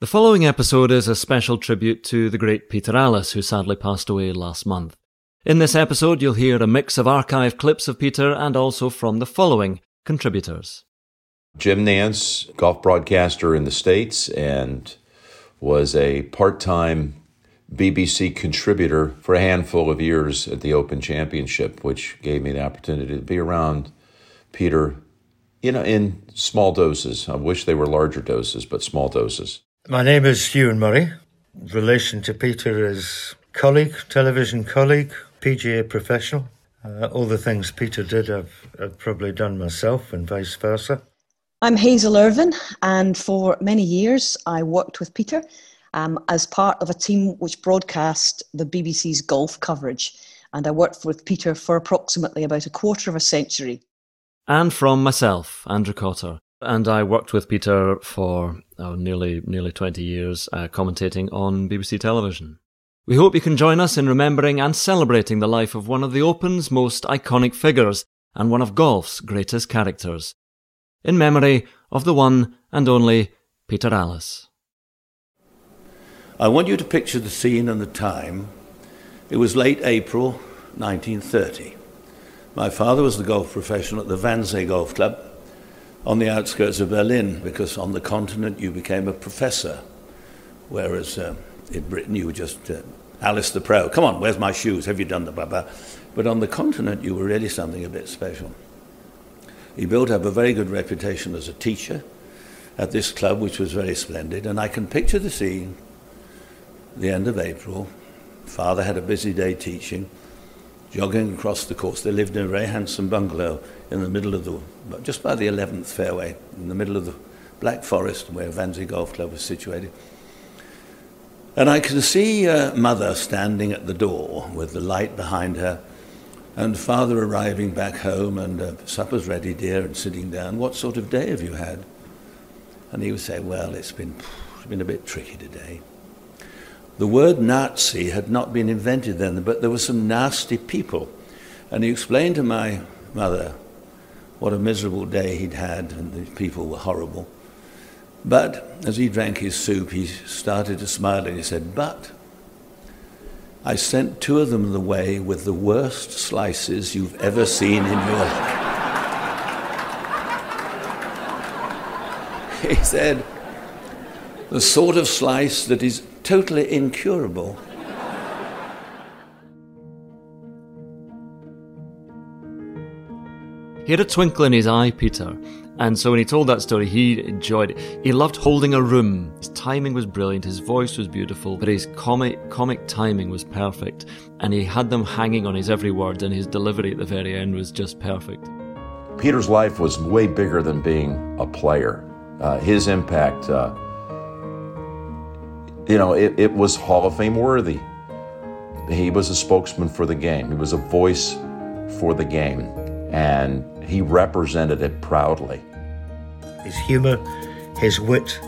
The following episode is a special tribute to the great Peter Alliss, who sadly passed away last month. In this episode, you'll hear a mix of archive clips of Peter and also from the following contributors. Jim Nantz, golf broadcaster in the States, and was a part time BBC contributor for a handful of years at the Open Championship, which gave me the opportunity to be around Peter, you know, in small doses. I wish they were larger doses, but small doses. My name is Ewen Murray. Relation to Peter is colleague, television colleague, PGA professional. Uh, all the things Peter did, I've, I've probably done myself, and vice versa. I'm Hazel Irvine, and for many years I worked with Peter um, as part of a team which broadcast the BBC's golf coverage. And I worked with Peter for approximately about a quarter of a century. And from myself, Andrew Cotter. And I worked with Peter for oh, nearly nearly 20 years, uh, commentating on BBC television. We hope you can join us in remembering and celebrating the life of one of the Open's most iconic figures and one of golf's greatest characters. In memory of the one and only Peter Alliss. I want you to picture the scene and the time. It was late April 1930. My father was the golf professional at the Wannsee Golf Club on the outskirts of Berlin because on the continent you became a professor, whereas uh, in Britain you were just uh, Alliss the Pro. Come on, where's my shoes? Have you done the baba? But on the continent you were really something a bit special. He built up a very good reputation as a teacher at this club, which was very splendid, and I can picture the scene the end of April. Father had a busy day teaching, jogging across the course. They lived in a very handsome bungalow in the middle of the, just by the 11th fairway, in the middle of the Black Forest, where Wannsee Golf Club was situated. And I can see mother standing at the door with the light behind her, and father arriving back home, and uh, supper's ready, dear, and sitting down. What sort of day have you had? And he would say, Well, it's been, it's been a bit tricky today. The word Nazi had not been invented then, but there were some nasty people. And he explained to my mother what a miserable day he'd had, and the people were horrible. But as he drank his soup, he started to smile and he said, But I sent two of them the way with the worst slices you've ever seen in your life. he said, The sort of slice that is totally incurable. He had a twinkle in his eye, Peter, and so when he told that story, he enjoyed it. He loved holding a room. His timing was brilliant, his voice was beautiful, but his comic comic timing was perfect, and he had them hanging on his every word, and his delivery at the very end was just perfect. Peter's life was way bigger than being a player. Uh, his impact. Uh, you know, it, it was Hall of Fame worthy. He was a spokesman for the game, he was a voice for the game, and he represented it proudly. His humour, his wit,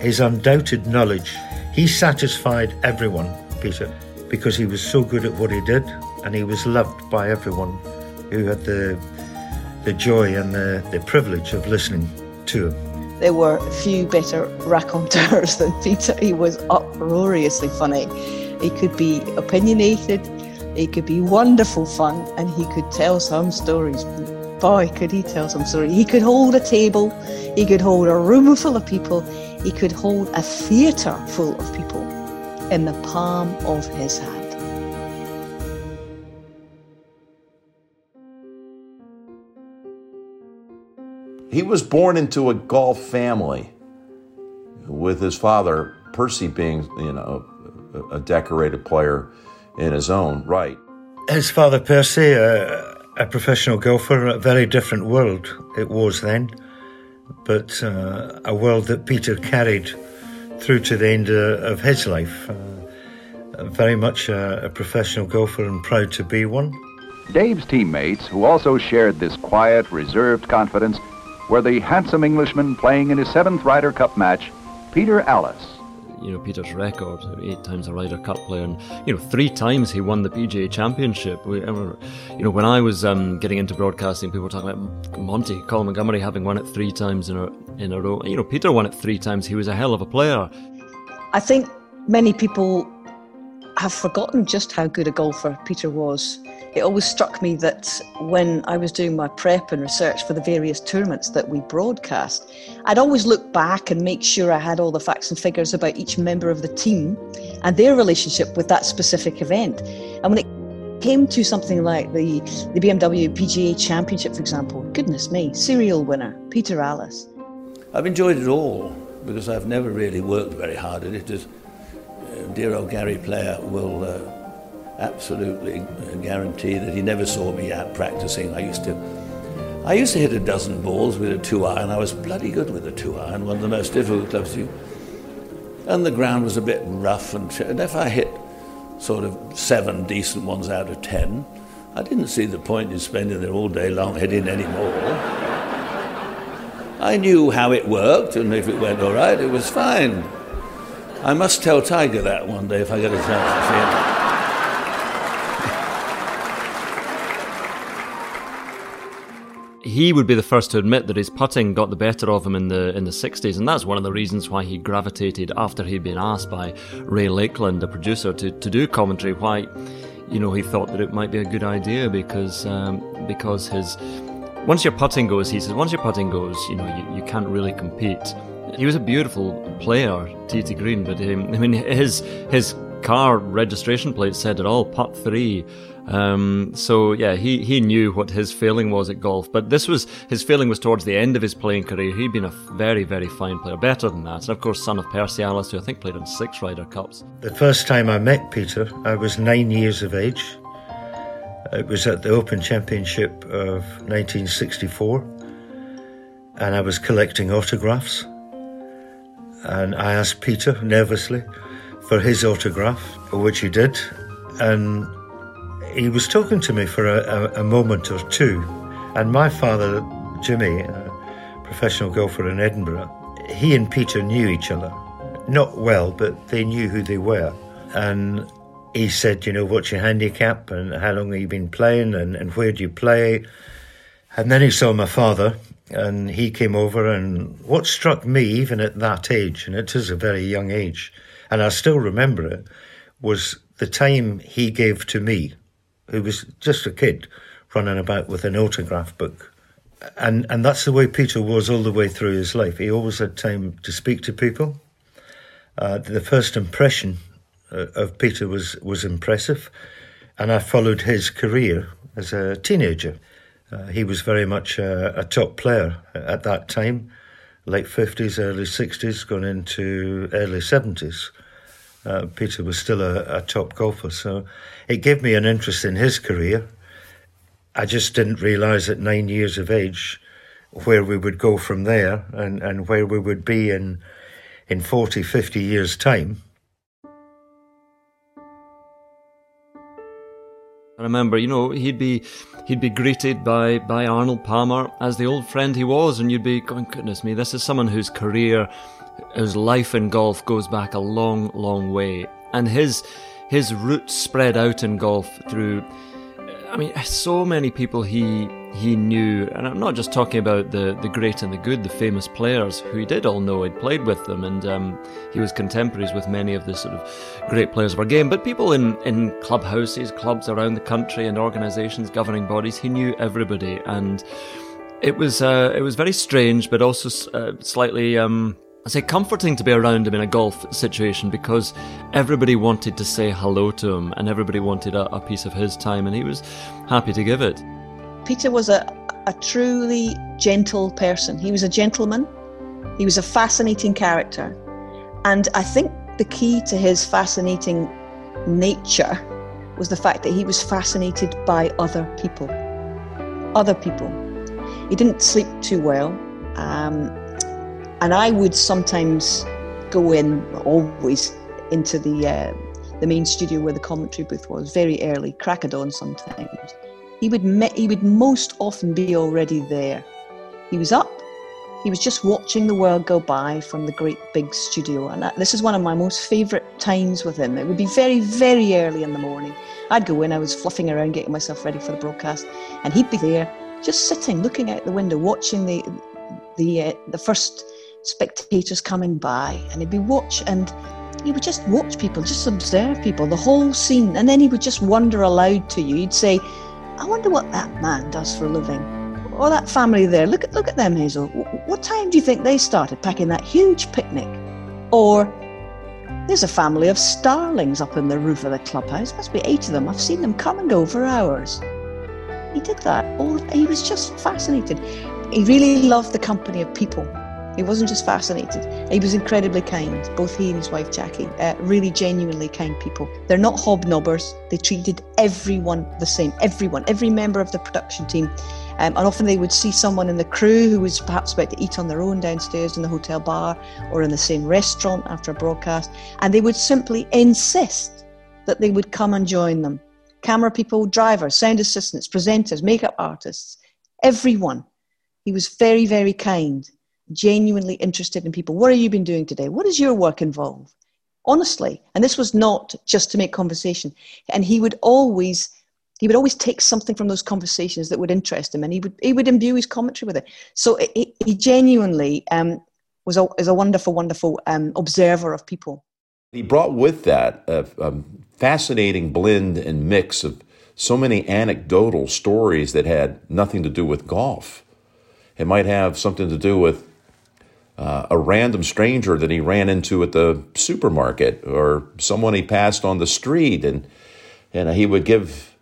his undoubted knowledge, he satisfied everyone, Peter, because he was so good at what he did and he was loved by everyone who had the, the joy and the, the privilege of listening to him. There were few better raconteurs than Peter. He was uproariously funny. He could be opinionated, he could be wonderful fun, and he could tell some stories. Boy, could he tell some stories. He could hold a table, he could hold a room full of people, he could hold a theatre full of people in the palm of his hand. He was born into a golf family with his father, Percy, being, you know, a decorated player in his own right. His father, Percy, a, a professional golfer, a very different world it was then, but uh, a world that Peter carried through to the end uh, of his life. Uh, very much a, a professional golfer and proud to be one. Dave's teammates, who also shared this quiet, reserved confidence, were the handsome Englishman playing in his seventh Ryder Cup match, Peter Alliss. you know Peter's record, eight times a Ryder Cup player, and you know three times he won the PGA Championship. We, you know, when I was um, getting into broadcasting, people were talking about Monty Colin Montgomerie having won it three times in a in a row. You know, Peter won it three times. He was a hell of a player. I think many people have forgotten just how good a golfer Peter was. It always struck me that when I was doing my prep and research for the various tournaments that we broadcast, I'd always look back and make sure I had all the facts and figures about each member of the team and their relationship with that specific event. And when it came to something like the, the BMW PGA Championship, for example, goodness me, serial winner, Peter Alliss. I've enjoyed it all because I've never really worked very hard at it. As uh, dear old Gary Player will. Uh, absolutely guarantee that he never saw me out practicing. I used to, I used to hit a dozen balls with a two iron. I was bloody good with a two iron, one of the most difficult clubs to. And the ground was a bit rough, and, and if I hit sort of seven decent ones out of ten, I didn't see the point in spending there all day long hitting any more. I knew how it worked, and if it went all right, it was fine. I must tell Tiger that one day if I get a chance to see him. He would be the first to admit that his putting got the better of him in the in the 60s, and that's one of the reasons why he gravitated after he'd been asked by Ray Lakeland, a producer, to, to do commentary. Why, you know, he thought that it might be a good idea because um, because his once your putting goes, he says, once your putting goes, you know, you, you can't really compete. He was a beautiful player, tee to green, but um, I mean, his his car registration plate said it all, putt three. Um, so yeah, he, he knew what his failing was at golf, but this was his failing was towards the end of his playing career. He'd been a very very fine player, better than that, and of course son of Percy Alliss, who I think played in six Ryder Cups. The first time I met Peter, I was nine years of age. It was at the Open Championship of 1964, and I was collecting autographs. And I asked Peter nervously for his autograph, which he did, and he was talking to me for a, a, a moment or two. And my father, Jimmy, professional golfer in Edinburgh, he and Peter knew each other. Not well, but they knew who they were. And he said, you know, what's your handicap and how long have you been playing and, and where do you play? And then he saw my father and he came over and what struck me even at that age, and it is a very young age, and I still remember it, was the time he gave to me, who was just a kid running about with an autograph book. And, and that's the way Peter was all the way through his life. He always had time to speak to people. Uh, the first impression uh, of Peter was, was impressive, and I followed his career as a teenager. Uh, he was very much a, a top player at that time late 50s, early 60s, going into early 70s. Uh, Peter was still a, a, top golfer, so it gave me an interest in his career. I just didn't realise at nine years of age where we would go from there and, and where we would be in in 40, 50 years' time. I remember, you know, he'd be he'd be greeted by by Arnold Palmer as the old friend he was, and you'd be going, goodness me, this is someone whose career, whose life in golf goes back a long, long way, and his his roots spread out in golf through. I mean, so many people he he knew, and I'm not just talking about the, the great and the good, the famous players who he did all know. He'd played with them, and um, he was contemporaries with many of the sort of great players of our game. But people in, in clubhouses, clubs around the country, and organisations, governing bodies, he knew everybody, and it was uh, it was very strange, but also uh, slightly. Um, I say comforting to be around him in a golf situation because everybody wanted to say hello to him and everybody wanted a, a piece of his time, and he was happy to give it. Peter was a, a truly gentle person. He was a gentleman. He was a fascinating character. And I think the key to his fascinating nature was the fact that he was fascinated by other people. Other people. He didn't sleep too well. Um, and I would sometimes go in, always, into the, uh, the main studio where the commentary booth was, very early, crack of dawn sometimes he would, me- he would most often be already there. He was up, He was just watching the world go by from the great big studio. And this is one of my most favourite times with him. It would be very, very early in the morning. I'd go in, I was fluffing around, getting myself ready for the broadcast, and he'd be there, just sitting, looking out the window, watching the, the, uh, the first spectators coming by. And he'd be watch, and he would just watch people, just observe people, the whole scene. And then he would just wonder aloud to you. He'd say, I wonder what that man does for a living or that family there, look at look at them, Hazel. What time do you think they started packing that huge picnic? Or there's a family of starlings up in the roof of the clubhouse. Must be eight of them. I've seen them come and go for hours. He did that. All he was just fascinated. He really loved the company of people. He wasn't just fascinated. He was incredibly kind. Both he and his wife Jackie, uh, really genuinely kind people. They're not hobnobbers. They treated everyone the same. Everyone, every member of the production team um, and often they would see someone in the crew who was perhaps about to eat on their own downstairs in the hotel bar or in the same restaurant after a broadcast, and they would simply insist that they would come and join them. Camera people, drivers, sound assistants, presenters, makeup artists, everyone. He was very, very kind, genuinely interested in people. What have you been doing today? What does your work involve? Honestly, and this was not just to make conversation. And he would always he would always take something from those conversations that would interest him and he would he would imbue his commentary with it so he, he genuinely um, was a, is a wonderful wonderful um, observer of people he brought with that a, a fascinating blend and mix of so many anecdotal stories that had nothing to do with golf it might have something to do with uh, a random stranger that he ran into at the supermarket or someone he passed on the street and and he would give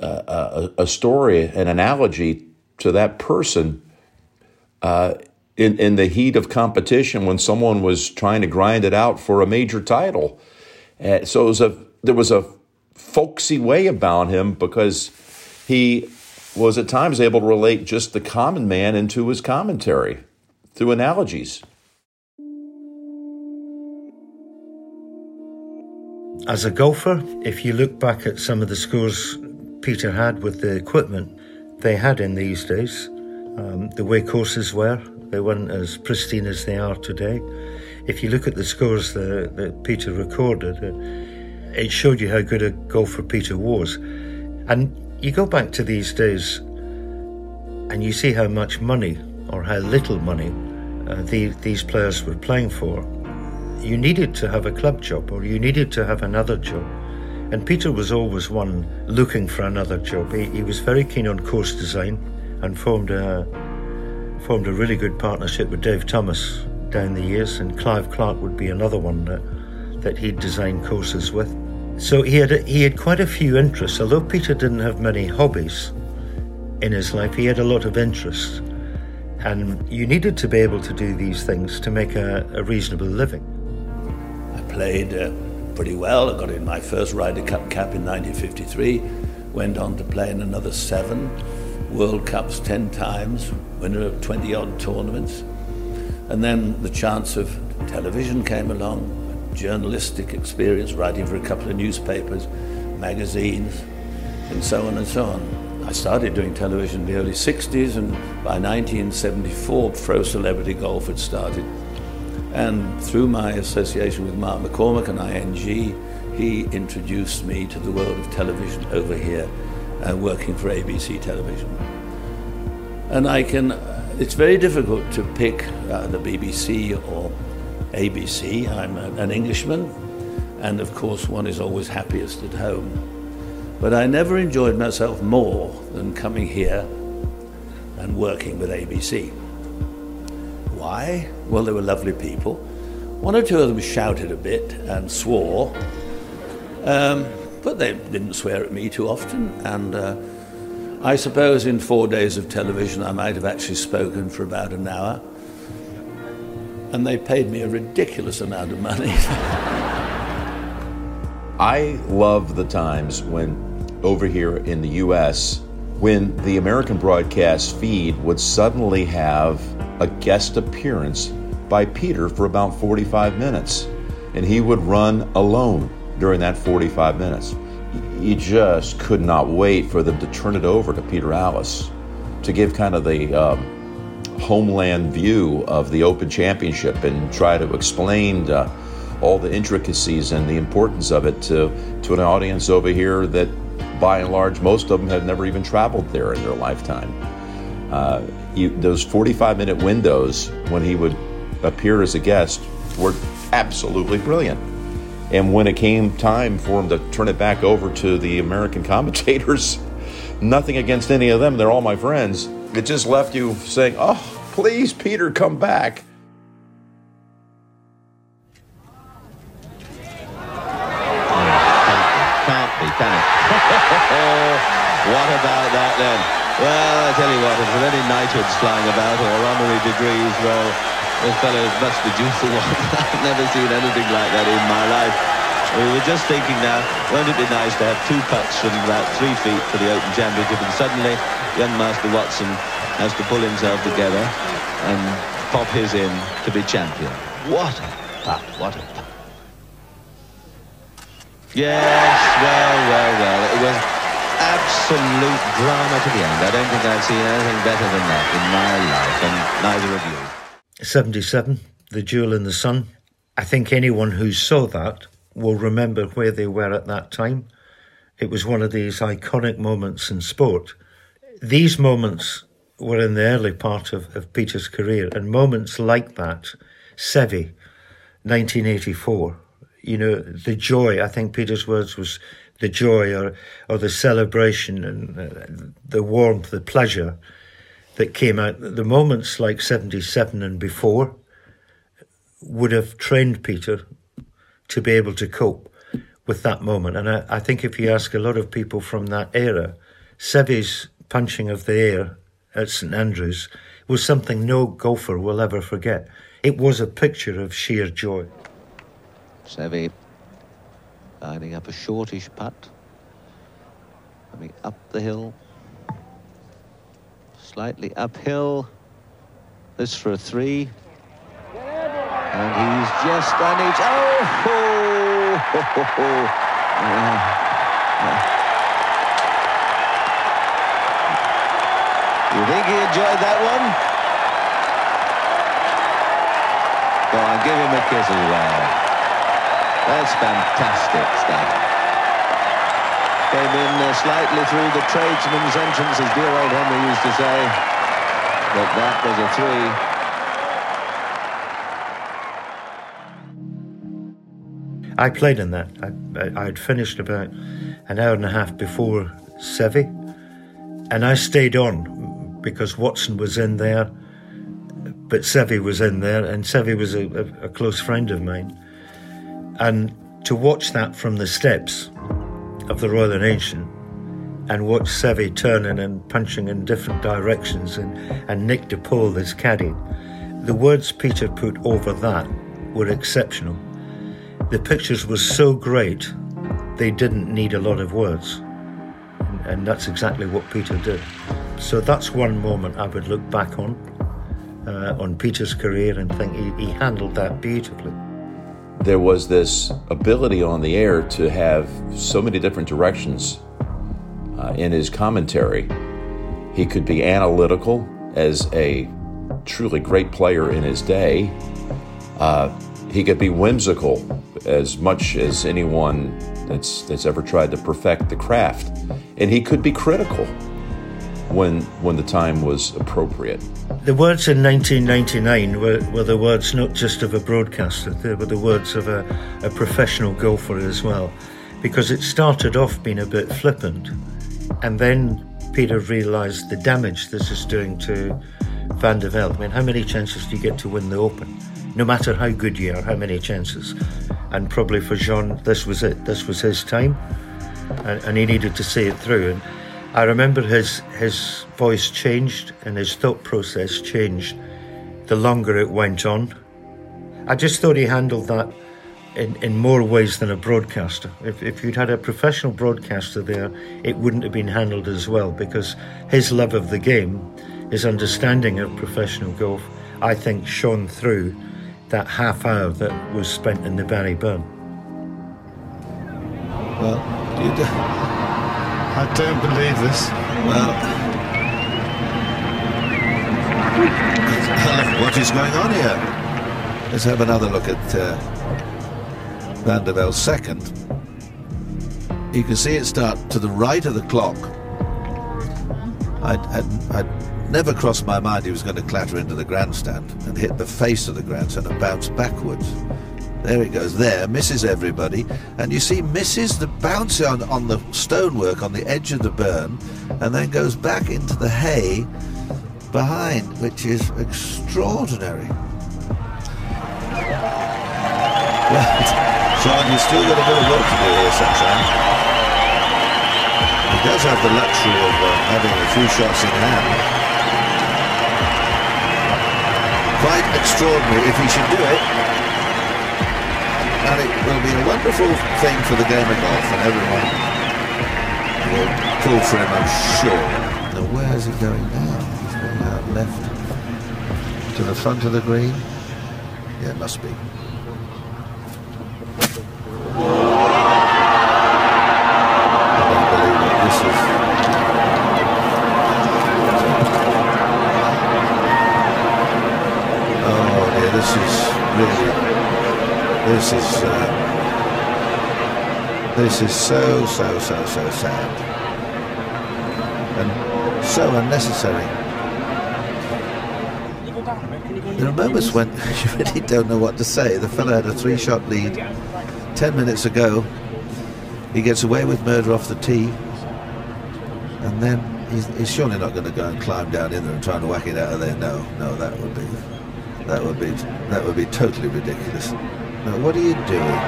a, a, story, an analogy to that person uh, in, in the heat of competition when someone was trying to grind it out for a major title. Uh, so was a, there was a folksy way about him because he was at times able to relate just the common man into his commentary through analogies. As a golfer, if you look back at some of the scores Peter had with the equipment they had in these days. Um, the way courses were, they weren't as pristine as they are today. If you look at the scores that, that Peter recorded, it, it showed you how good a golfer Peter was. And you go back to these days and you see how much money or how little money uh, the, these players were playing for. You needed to have a club job or you needed to have another job. And Peter was always one looking for another job. He, he was very keen on course design and formed a, formed a really good partnership with Dave Thomas down the years, and Clive Clark would be another one that, that he'd designed courses with. So he had, he had quite a few interests. Although Peter didn't have many hobbies in his life, he had a lot of interests. And you needed to be able to do these things to make a, a reasonable living. I played. Uh pretty well. I got in my first Ryder Cup cap in 1953, went on to play in another seven World Cups 10 times, winner of 20 odd tournaments. And then the chance of television came along, journalistic experience, writing for a couple of newspapers, magazines, and so on and so on. I started doing television in the early 60s, and by 1974, Pro Celebrity Golf had started. And through my association with Mark McCormack and IMG, he introduced me to the world of television over here, uh, working for ABC Television. And I can, it's very difficult to pick uh, the BBC or ABC. I'm an Englishman, and of course, one is always happiest at home. But I never enjoyed myself more than coming here and working with ABC. Why? Well, they were lovely people. One or two of them shouted a bit and swore, um, but they didn't swear at me too often. And uh, I suppose in four days of television, I might have actually spoken for about an hour. And they paid me a ridiculous amount of money. I love the times when, over here in the US, when the American broadcast feed would suddenly have a guest appearance by Peter for about 45 minutes. And he would run alone during that 45 minutes. You just could not wait for them to turn it over to Peter Alliss to give kind of the um, homeland view of the Open Championship and try to explain uh, all the intricacies and the importance of it to, to an audience over here that, by and large, most of them had never even traveled there in their lifetime. Uh, you, those 45 minute windows when he would appear as a guest were absolutely brilliant. And when it came time for him to turn it back over to the American commentators, nothing against any of them, they're all my friends. It just left you saying, Oh, please, Peter, come back. Degrees, well, those fellows must be due for one. I've never seen anything like that in my life. We were just thinking now, won't it be nice to have two putts from about three feet for the Open Championship, and suddenly young Master Watson has to pull himself together and pop his in to be champion. What a putt, what a putt. Yes, well, well, well. It was absolute drama to the end. I don't think I've seen anything better than that in my life, and neither of you. 77, the Duel in the Sun. I think anyone who saw that will remember where they were at that time. It was one of these iconic moments in sport. These moments were in the early part of, of Peter's career, and moments like that, Seve, 1984, you know, the joy, I think Peter's words was the joy or, or the celebration and uh, the warmth, the pleasure that came out. The moments like 77 and before would have trained Peter to be able to cope with that moment. And I, I think if you ask a lot of people from that era, Seve's punching of the air at St Andrews was something no golfer will ever forget. It was a picture of sheer joy. Seve lining up a shortish putt. Coming up the hill. Slightly uphill. This for a three. And he's just done it. Oh! Ho, ho, ho, You think he enjoyed that one? Go on, give him a kiss as well. That's fantastic stuff. Came in uh, slightly through the tradesman's entrance, as dear old Henry used to say. But that was a three. I played in that. I, I, would finished about an hour and a half before Seve, and I stayed on because Watson was in there, but Seve was in there, and Seve was a, a, a close friend of mine. And to watch that from the steps of the Royal and Ancient and watch Seve turning and punching in different directions and, and Nick DePaul, his caddy, the words Peter put over that were exceptional the pictures were so great, they didn't need a lot of words. And that's exactly what Peter did. So that's one moment I would look back on, uh, on Peter's career, and think he, he handled that beautifully. There was this ability on the air to have so many different directions uh, in his commentary. He could be analytical as a truly great player in his day. Uh, he could be whimsical as much as anyone that's that's ever tried to perfect the craft, and he could be critical when when the time was appropriate. The words in 1999 were, were the words not just of a broadcaster; they were the words of a, a professional golfer as well, because it started off being a bit flippant, and then Peter realised the damage this is doing to Van de Velde. I mean, how many chances do you get to win the Open? no matter how good you are, how many chances. And probably for Jean, this was it. This was his time, and, and he needed to see it through. And I remember his his voice changed and his thought process changed the longer it went on. I just thought he handled that in, in more ways than a broadcaster. If, if you'd had a professional broadcaster there, it wouldn't have been handled as well because his love of the game, his understanding of professional golf, I think shone through that half hour that was spent in the Barry Burn. Well, you do. I don't believe this. Well, what is going on here? Let's have another look at uh, Van de Velde's second. You can see it start to the right of the clock. I'd never crossed my mind he was going to clatter into the grandstand and hit the face of the grandstand and bounce backwards. There it goes. There, misses everybody. And you see, misses the bounce on, on the stonework on the edge of the burn and then goes back into the hay behind, which is extraordinary. Right. Jean, you've still got a bit of work to do here, Sunshine. He does have the luxury of uh, having a few shots in hand. Quite extraordinary if he should do it and it will be a wonderful thing for the game of golf, and everyone will pull for him, I'm sure. Now, where is he going now? He's going out left to the front of the green. Yeah, it must be. Oh, this is really this is uh, this is so so so so sad and so unnecessary. There are moments when you really don't know what to say. The fellow had a three-shot lead ten minutes ago. He gets away with murder off the tee, and then he's, he's surely not going to go and climb down in there and try and whack it out of there. No, no, that would be that would be that would be totally ridiculous. Now, what are you doing?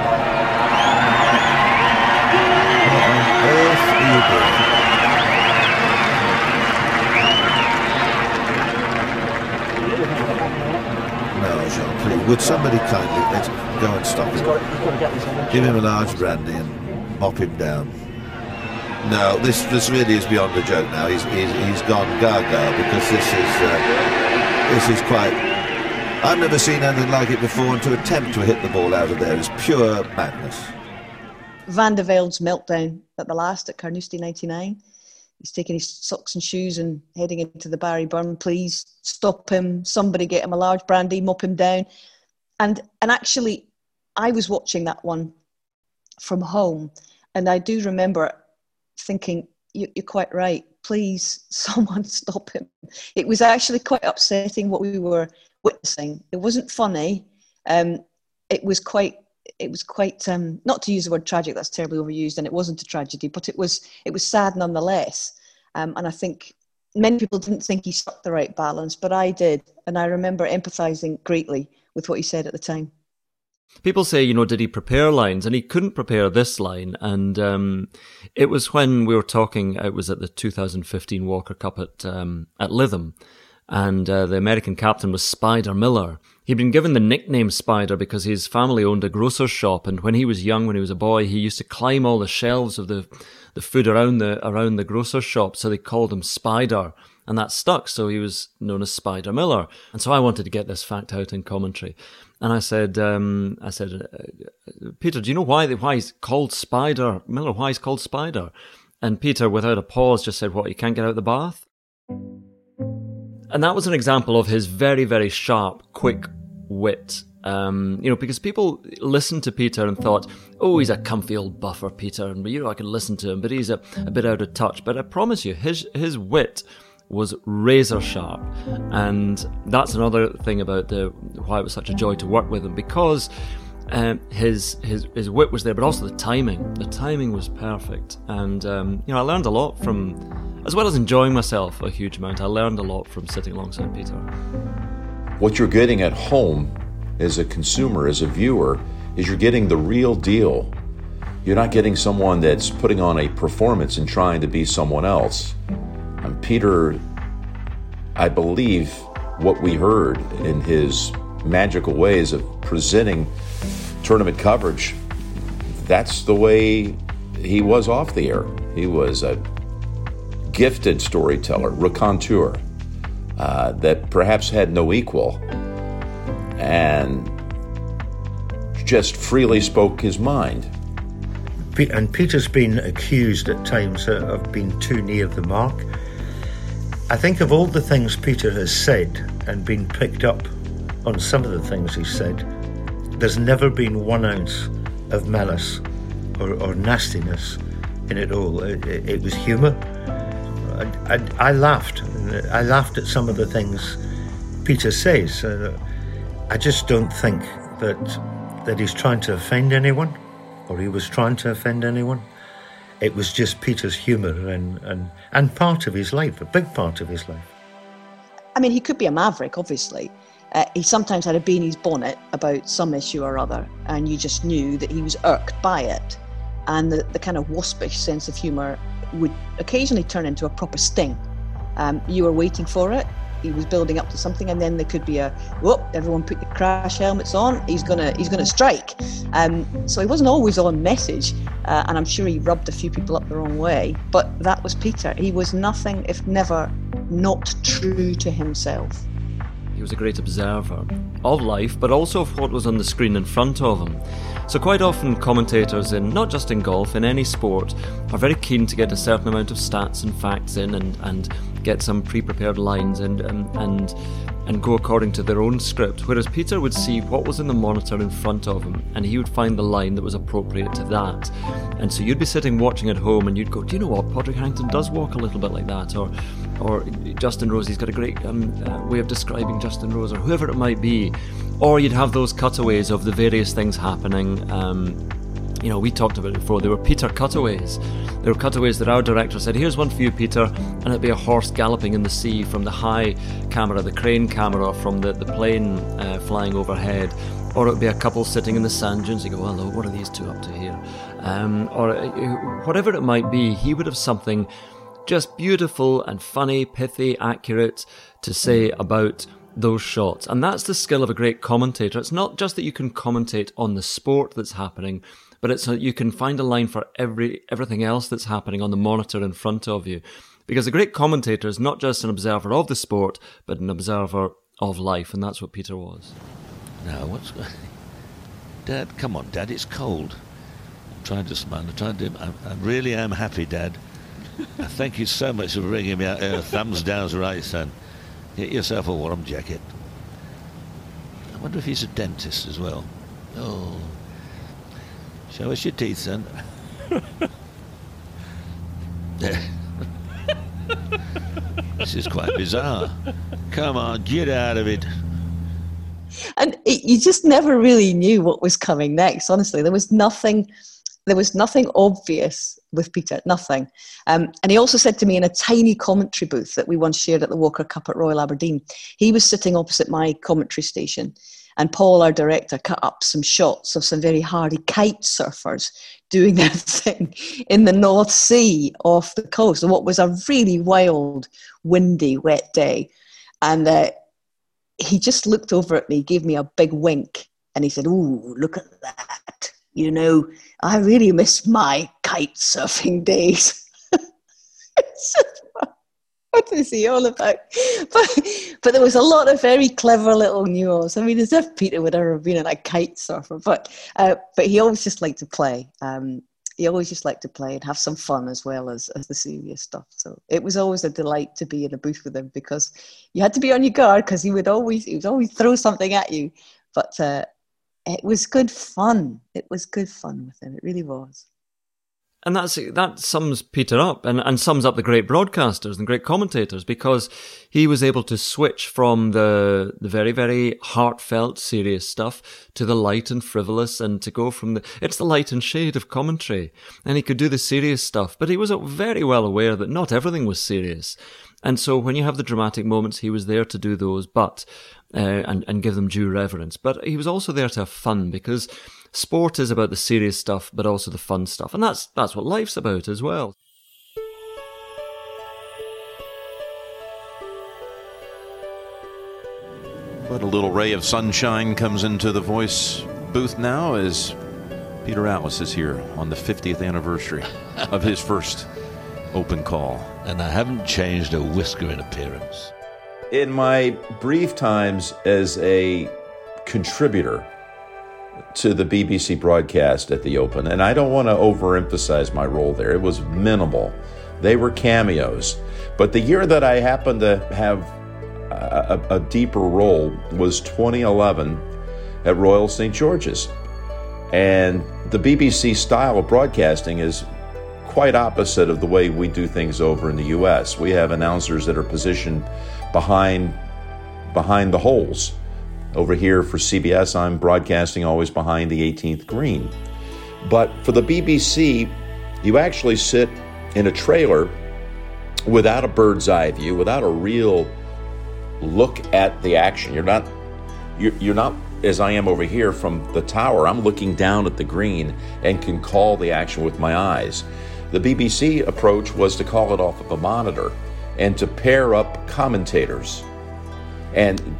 What on earth are you doing? No, Jean, please. Would somebody kindly let's go and stop him? Give him a large brandy and mop him down. No, this this really is beyond a joke now. He's he's, he's gone gaga because this is uh, this is quite I've never seen anything like it before, and to attempt to hit the ball out of there is pure madness. Van de Velde's meltdown at the last at Carnoustie 99. He's taking his socks and shoes and heading into the Barry Burn. Please stop him. Somebody get him a large brandy, mop him down. And and actually, I was watching that one from home, and I do remember thinking, you, are quite right. Please, someone stop him. It was actually quite upsetting what we were witnessing. It wasn't funny. Um, it was quite. It was quite um, not to use the word tragic. That's terribly overused, and it wasn't a tragedy, but it was. It was sad nonetheless. Um, and I think many people didn't think he struck the right balance, but I did, and I remember empathizing greatly with what he said at the time. People say, you know, did he prepare lines? And he couldn't prepare this line. And um, it was when we were talking, it was at the 2015 Walker Cup at, um, at Lytham and uh, the American captain was Spider Miller. He'd been given the nickname Spider because his family owned a grocer's shop, and when he was young, when he was a boy, he used to climb all the shelves of the the food around the around the grocer's shop, so they called him Spider, and that stuck. So he was known as Spider Miller, and so I wanted to get this fact out in commentary, and I said, um, I said, uh, Peter, do you know why why he's called Spider Miller? Why he's called Spider? And Peter, without a pause, just said, "What? You can't get out of the bath." And that was an example of his very, very sharp, quick wit. Um, you know, because people listened to Peter and thought, oh, he's a comfy old buffer, Peter, and you know, I can listen to him, but he's a, a bit out of touch. But I promise you, his, his wit was razor sharp. And that's another thing about the, why it was such a joy to work with him, because um, his his his wit was there, but also the timing. The timing was perfect, and um, you know I learned a lot from, as well as enjoying myself a huge amount. I learned a lot from sitting alongside Peter. What you're getting at home, as a consumer, as a viewer, is you're getting the real deal. You're not getting someone that's putting on a performance and trying to be someone else. And Peter, I believe what we heard in his magical ways of presenting tournament coverage, that's the way he was off the air. He was a gifted storyteller, raconteur, uh, that perhaps had no equal, and just freely spoke his mind. And Peter's been accused at times of being too near the mark. I think of all the things Peter has said and been picked up on some of the things he said, there's never been one ounce of malice or, or nastiness in it all. It, it, it was humour. I, I, I, laughed. I laughed at some of the things Peter says. Uh, I just don't think that that he's trying to offend anyone, or he was trying to offend anyone. It was just Peter's humour and, and, and part of his life, a big part of his life. I mean, he could be a maverick, obviously. Uh, he sometimes had a his bonnet about some issue or other, and you just knew that he was irked by it. And the, the kind of waspish sense of humour would occasionally turn into a proper sting. Um, you were waiting for it, he was building up to something, and then there could be a whoop, everyone put your crash helmets on. He's gonna he's gonna strike. Um, so he wasn't always on message, uh, and I'm sure he rubbed a few people up the wrong way. But that was Peter. He was nothing if never not true to himself. He was a great observer of life, but also of what was on the screen in front of him. So, quite often, commentators in not just in golf, in any sport, are very keen to get a certain amount of stats and facts in and, and get some pre-prepared lines and, and and and go according to their own script. Whereas Peter would see what was in the monitor in front of him, and he would find the line that was appropriate to that. And so you'd be sitting watching at home, and you'd go, "Do you know what? Padraig Harrington does walk a little bit like that," or or Justin Rose, he's got a great um, uh, way of describing Justin Rose, or whoever it might be. Or you'd have those cutaways of the various things happening. Um, you know, we talked about it before. They were Peter cutaways. There were cutaways that our director said, "Here's one for you, Peter," and it'd be a horse galloping in the sea from the high camera, the crane camera, from the the plane uh, flying overhead, or it would be a couple sitting in the sand dunes. You go, "Well, what are these two up to here?" Um, or uh, whatever it might be, he would have something just beautiful and funny, pithy, accurate to say about those shots. And that's the skill of a great commentator. It's not just that you can commentate on the sport that's happening, but it's that you can find a line for every everything else that's happening on the monitor in front of you. Because a great commentator is not just an observer of the sport, but an observer of life, and that's what Peter was. Now, what's Dad? Come on, Dad. It's cold. I'm trying to smile. I'm trying to. I, I really am happy, Dad. Thank you so much for bringing me out here. Thumbs down's right, son. Get yourself a warm jacket. I wonder if he's a dentist as well. Oh. Show us your teeth, son. this is quite bizarre. Come on, get out of it. And it, you just never really knew what was coming next, honestly. There was nothing there was nothing obvious with Peter, nothing. Um, and he also said to me in a tiny commentary booth that we once shared at the Walker Cup at Royal Aberdeen, he was sitting opposite my commentary station. And Paul, our director, cut up some shots of some very hardy kite surfers doing their thing in the North Sea off the coast, and what was a really wild, windy, wet day. And uh, he just looked over at me, gave me a big wink, and he said, Ooh, look at that you know, I really miss my kite surfing days. what is he all about? But, but there was a lot of very clever little nuance. I mean, as if Peter would ever have been a kite surfer, but uh, but he always just liked to play. Um, he always just liked to play and have some fun as well as, as the serious stuff. So it was always a delight to be in a booth with him because you had to be on your guard because he would always he would always throw something at you. But uh, it was good fun. It was good fun with him. It really was. And that's that sums Peter up and, and sums up the great broadcasters and great commentators because he was able to switch from the the very, very heartfelt, serious stuff to the light and frivolous and to go from the it's the light and shade of commentary. And he could do the serious stuff, but he was very well aware that not everything was serious. And so when you have the dramatic moments, he was there to do those, but uh, and and give them due reverence. But he was also there to have fun because sport is about the serious stuff, but also the fun stuff, and that's that's what life's about as well. But a little ray of sunshine comes into the voice booth now as Peter Alliss is here on the 50th anniversary of his first open call. And I haven't changed a whisker in appearance. In my brief times as a contributor to the BBC broadcast at the Open, and I don't want to overemphasize my role there, it was minimal. They were cameos. But the year that I happened to have a, a, a deeper role was 2011 at Royal St. George's. And the BBC style of broadcasting is quite opposite of the way we do things over in the US. We have announcers that are positioned behind behind the holes. Over here for CBS, I'm broadcasting always behind the 18th green. But for the BBC, you actually sit in a trailer without a bird's eye view, without a real look at the action. You're not you're, you're not as I am over here from the tower. I'm looking down at the green and can call the action with my eyes. The BBC approach was to call it off of a monitor and to pair up commentators. And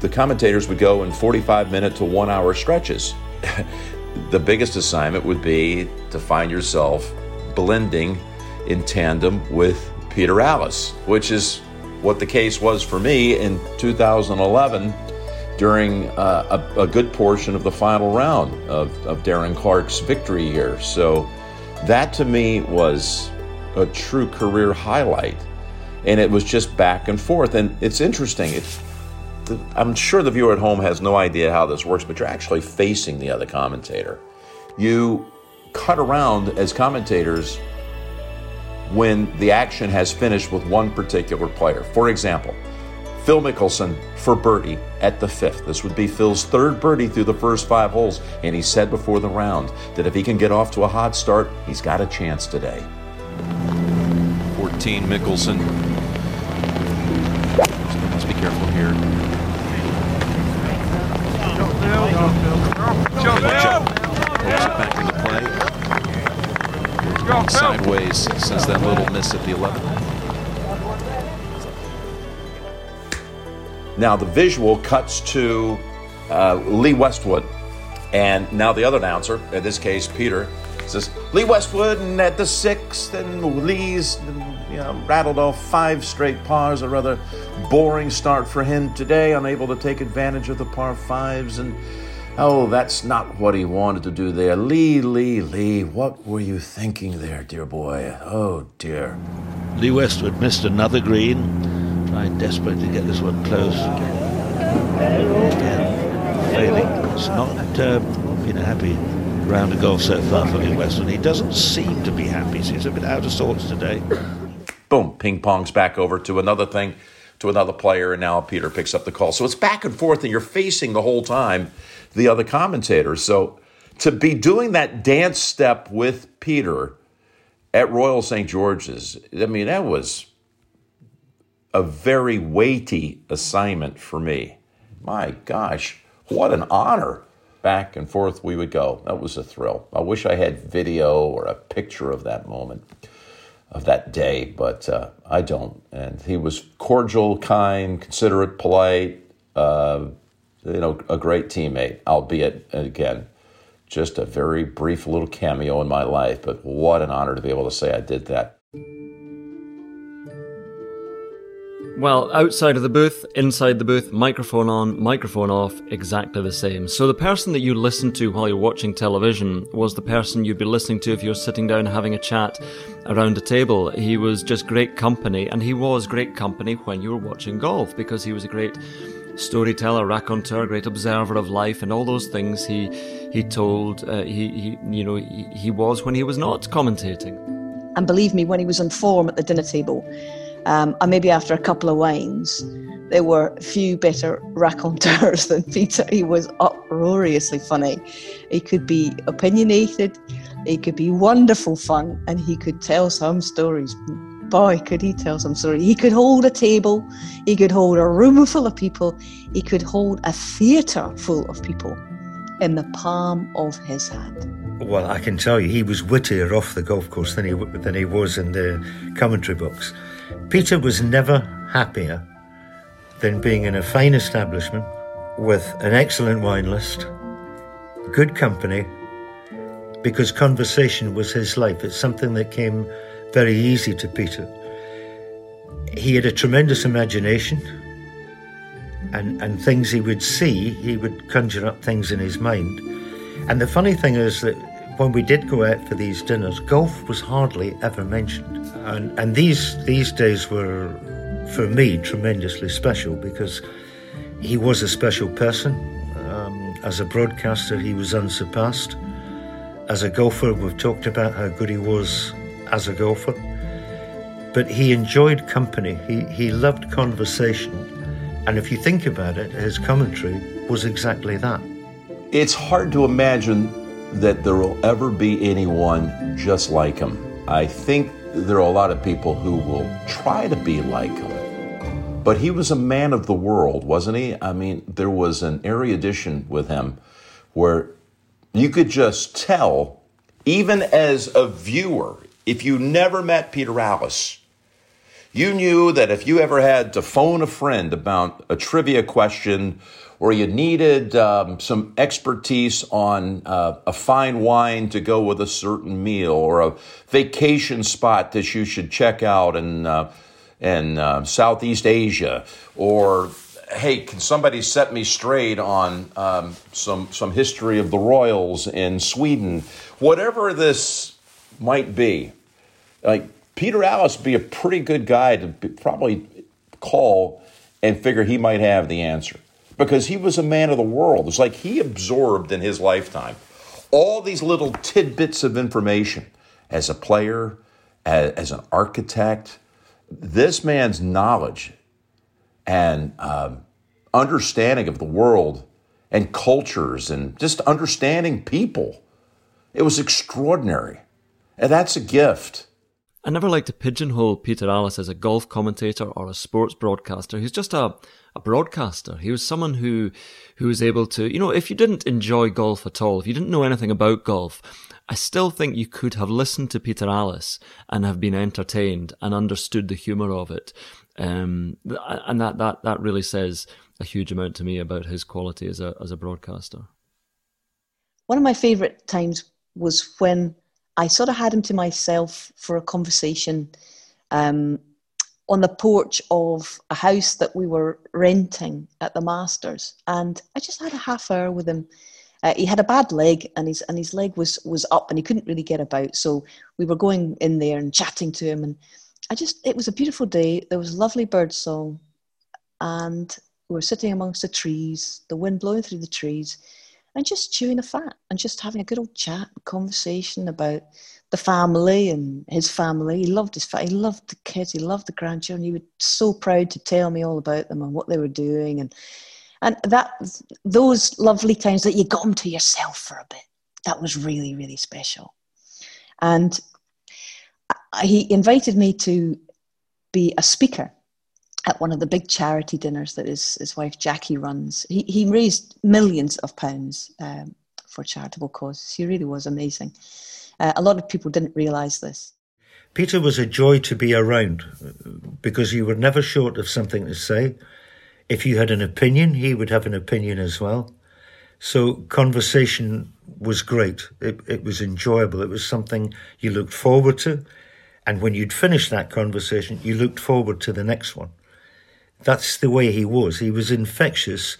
the commentators would go in 45 minute to one hour stretches. the biggest assignment would be to find yourself blending in tandem with Peter Alliss, which is what the case was for me in 2011 during uh, a, a, good portion of the final round of, of Darren Clarke's victory here. So that to me was a true career highlight. And it was just back and forth. And it's interesting. It's, I'm sure the viewer at home has no idea how this works, but you're actually facing the other commentator. You cut around as commentators when the action has finished with one particular player. For example, Phil Mickelson for birdie at the fifth. This would be Phil's third birdie through the first five holes, and he said before the round that if he can get off to a hot start, he's got a chance today. 14 Mickelson. Careful here. Holds it back into play. Sideways since that little miss at the 11th. Now the visual cuts to uh, Lee Westwood, and now the other announcer, in this case Peter, says Lee Westwood and at the sixth, and Lee's you know rattled off five straight pars. A rather boring start for him today, unable to take advantage of the par fives and. Oh, that's not what he wanted to do there. Lee, Lee, Lee, what were you thinking there, dear boy? Oh, dear. Lee Westwood missed another green trying desperately to get this one close. Again, failing. It's not uh, been a happy round of golf so far for Lee Westwood. He doesn't seem to be happy. He's a bit out of sorts today. Boom, ping pongs back over to another thing, to another player, and now Peter picks up the call. So it's back and forth, and you're facing the whole time the other commentators. So to be doing that dance step with Peter at Royal St. George's, I mean, that was a very weighty assignment for me. My gosh, what an honor. Back and forth we would go. That was a thrill. I wish I had video or a picture of that moment, of that day, but uh, I don't. And he was cordial, kind, considerate, polite, uh, you know, a great teammate, albeit, again, just a very brief little cameo in my life. But what an honor to be able to say I did that. Well, outside of the booth, inside the booth, microphone on, microphone off, exactly the same. So the person that you listen to while you're watching television was the person you'd be listening to if you're sitting down having a chat around a table. He was just great company, and he was great company when you were watching golf because he was a great storyteller, raconteur, great observer of life, and all those things he he told uh, he, he you know he, he was when he was not commentating. And believe me, when he was on form at the dinner table um, and maybe after a couple of wines, there were few better raconteurs than Peter. He was uproariously funny. He could be opinionated, he could be wonderful fun, and he could tell some stories. Boy, could he tell some stories. He could hold a table, he could hold a room full of people, he could hold a theatre full of people in the palm of his hand. Well, I can tell you, he was wittier off the golf course than he than he was in the commentary books. Peter was never happier than being in a fine establishment with an excellent wine list, good company, because conversation was his life. It's something that came very easy to Peter. He had a tremendous imagination, and, and things he would see, he would conjure up things in his mind. And the funny thing is that when we did go out for these dinners, golf was hardly ever mentioned. And, and these, these days were, for me, tremendously special because he was a special person. Um, as a broadcaster, he was unsurpassed. As a golfer, we've talked about how good he was as a golfer. But he enjoyed company, he, he loved conversation. And if you think about it, his commentary was exactly that. It's hard to imagine that there will ever be anyone just like him. I think there are a lot of people who will try to be like him. But he was a man of the world, wasn't he? I mean, there was an erudition with him where you could just tell, even as a viewer, if you never met Peter Alliss, you knew that if you ever had to phone a friend about a trivia question or you needed um, some expertise on uh, a fine wine to go with a certain meal or a vacation spot that you should check out in, uh, in uh, Southeast Asia or hey, can somebody set me straight on um, some some history of the royals in Sweden? Whatever this might be, like Peter Alliss be a pretty good guy to be, probably call and figure he might have the answer because he was a man of the world. It's like he absorbed in his lifetime all these little tidbits of information as a player, as, as an architect. This man's knowledge and um, understanding of the world and cultures and just understanding people. It was extraordinary. And that's a gift. I never like to pigeonhole Peter Alliss as a golf commentator or a sports broadcaster. He's just a, a broadcaster. He was someone who who was able to, you know, if you didn't enjoy golf at all, if you didn't know anything about golf, I still think you could have listened to Peter Alliss and have been entertained and understood the humour of it. Um, and that, that, that really says a huge amount to me about his quality as a, as a broadcaster. One of my favourite times was when I sort of had him to myself for a conversation um, on the porch of a house that we were renting at the Masters, and I just had a half hour with him. Uh, he had a bad leg, and his and his leg was was up, and he couldn't really get about. So we were going in there and chatting to him, and I just it was a beautiful day. There was lovely bird song, and we were sitting amongst the trees, the wind blowing through the trees, and just chewing the fat and just having a good old chat, conversation about the family and his family. He loved his family. He loved the kids. He loved the grandchildren. He was so proud to tell me all about them and what they were doing, and and that those lovely times that you got them to yourself for a bit. That was really really special, and uh, he invited me to be a speaker at one of the big charity dinners that his, his wife Jackie runs. He, he raised millions of pounds um, for charitable causes. He really was amazing. Uh, a lot of people didn't realise this. Peter was a joy to be around because you were never short of something to say. If you had an opinion, he would have an opinion as well. So conversation was great. It, it was enjoyable. It was something you looked forward to. And when you'd finished that conversation, you looked forward to the next one. That's the way he was. He was infectious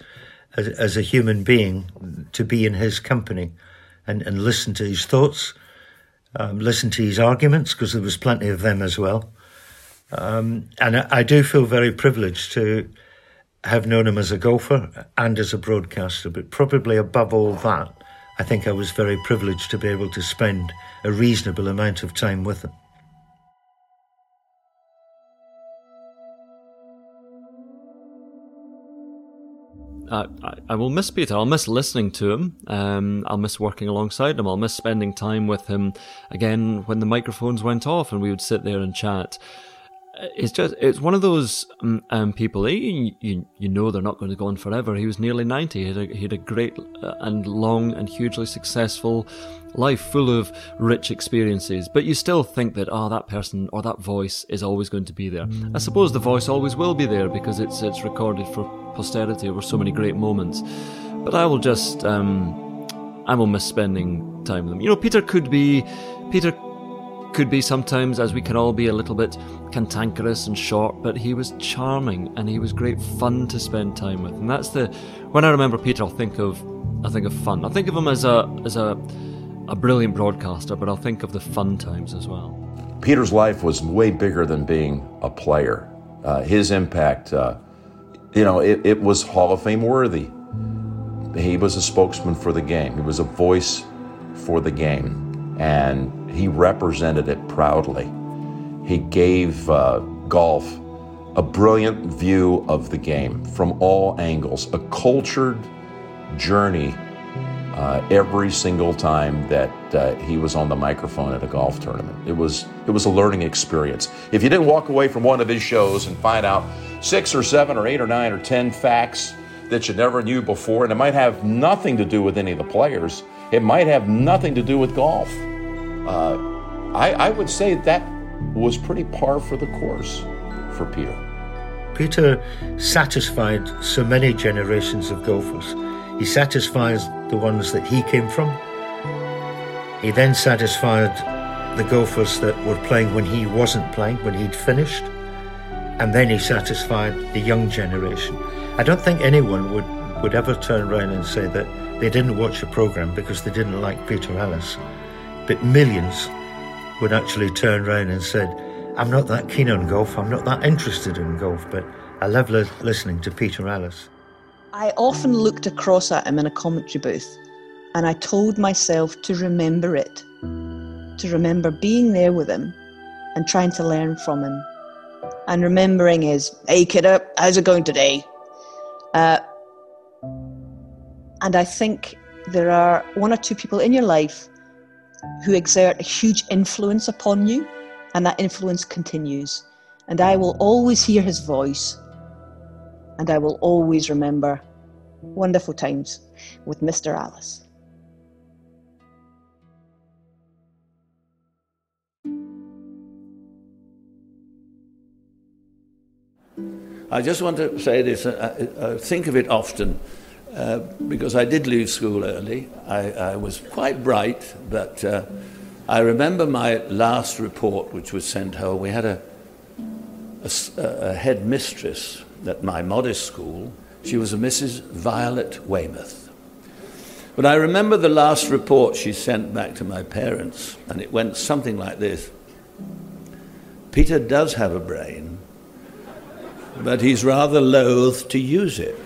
as, as a human being to be in his company and, and listen to his thoughts, um, listen to his arguments, because there was plenty of them as well. Um, and I, I, do feel very privileged to have known him as a golfer and as a broadcaster, but probably above all that, I think I was very privileged to be able to spend a reasonable amount of time with him. I, I, will miss Peter. I'll miss listening to him. Um, I'll miss working alongside him. I'll miss spending time with him again when the microphones went off and we would sit there and chat. It's just it's one of those um, um people. You, you, you know they're not going to go on forever. He was nearly ninety. He had a, he had a great uh, and long and hugely successful life, full of rich experiences. But you still think that oh that person or that voice is always going to be there. I suppose the voice always will be there because it's it's recorded for posterity over so many great moments. But I will just, um, I will miss spending time with them. You know, Peter could be, Peter could be sometimes, as we can all be, a little bit cantankerous and short, but he was charming and he was great fun to spend time with. And that's the, when I remember Peter, I'll think of, I think of fun. I think of him as a, as a, a brilliant broadcaster, but I'll think of the fun times as well. Peter's life was way bigger than being a player. Uh, his impact, uh, you know, it, it was Hall of Fame worthy. He was a spokesman for the game. He was a voice for the game, and he represented it proudly. He gave uh, golf a brilliant view of the game from all angles, a cultured journey uh, every single time that uh, he was on the microphone at a golf tournament. It was it was a learning experience. If you didn't walk away from one of his shows and find out six or seven or eight or nine or ten facts that you never knew before, and it might have nothing to do with any of the players, it might have nothing to do with golf. Uh, I, I would say that was pretty par for the course for Peter. Peter satisfied so many generations of golfers. He satisfies the ones that he came from. He then satisfied the golfers that were playing when he wasn't playing, when he'd finished. And then he satisfied the young generation. I don't think anyone would, would ever turn around and say that they didn't watch a program because they didn't like Peter Alliss. But millions would actually turn around and said, I'm not that keen on golf, I'm not that interested in golf, but I love li- listening to Peter Alliss. I often looked across at him in a commentary booth and I told myself to remember it, to remember being there with him and trying to learn from him. And remembering his, hey kiddo, how's it going today? Uh, and I think there are one or two people in your life who exert a huge influence upon you, and that influence continues. And I will always hear his voice, and I will always remember wonderful times with Mr. Alliss. I just want to say this. I, I think of it often uh, because I did leave school early. I, I was quite bright, but uh, I remember my last report, which was sent home. We had a, a, a head mistress at my modest school. She was a Mrs. Violet Weymouth. But I remember the last report she sent back to my parents, and it went something like this Peter does have a brain, but he's rather loath to use it.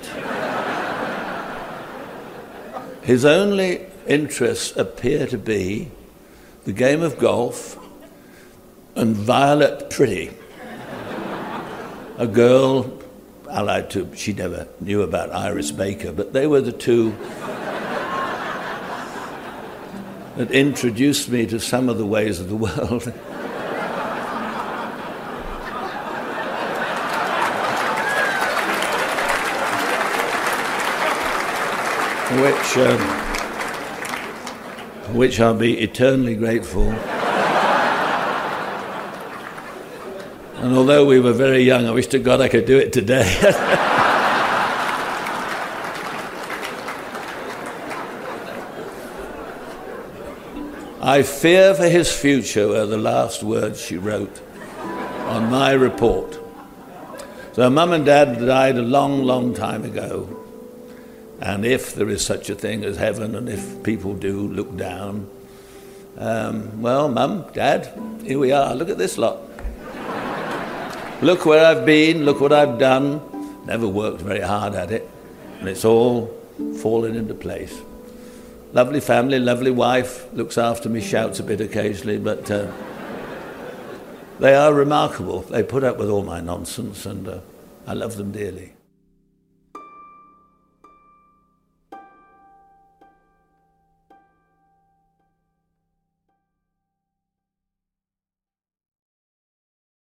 His only interests appear to be the game of golf and Violet Pretty, a girl allied to, she never knew about Iris Baker, but they were the two that introduced me to some of the ways of the world. which, um, which I'll be eternally grateful. and although we were very young, I wish to God I could do it today. I fear for his future were the last words she wrote on my report. So, mum and dad died a long, long time ago. And if there is such a thing as heaven, and if people do look down, um, well, mum, dad, here we are. Look at this lot. look where I've been, look what I've done. Never worked very hard at it. And it's all fallen into place. Lovely family, lovely wife, looks after me, shouts a bit occasionally, but uh, they are remarkable. They put up with all my nonsense, and uh, I love them dearly.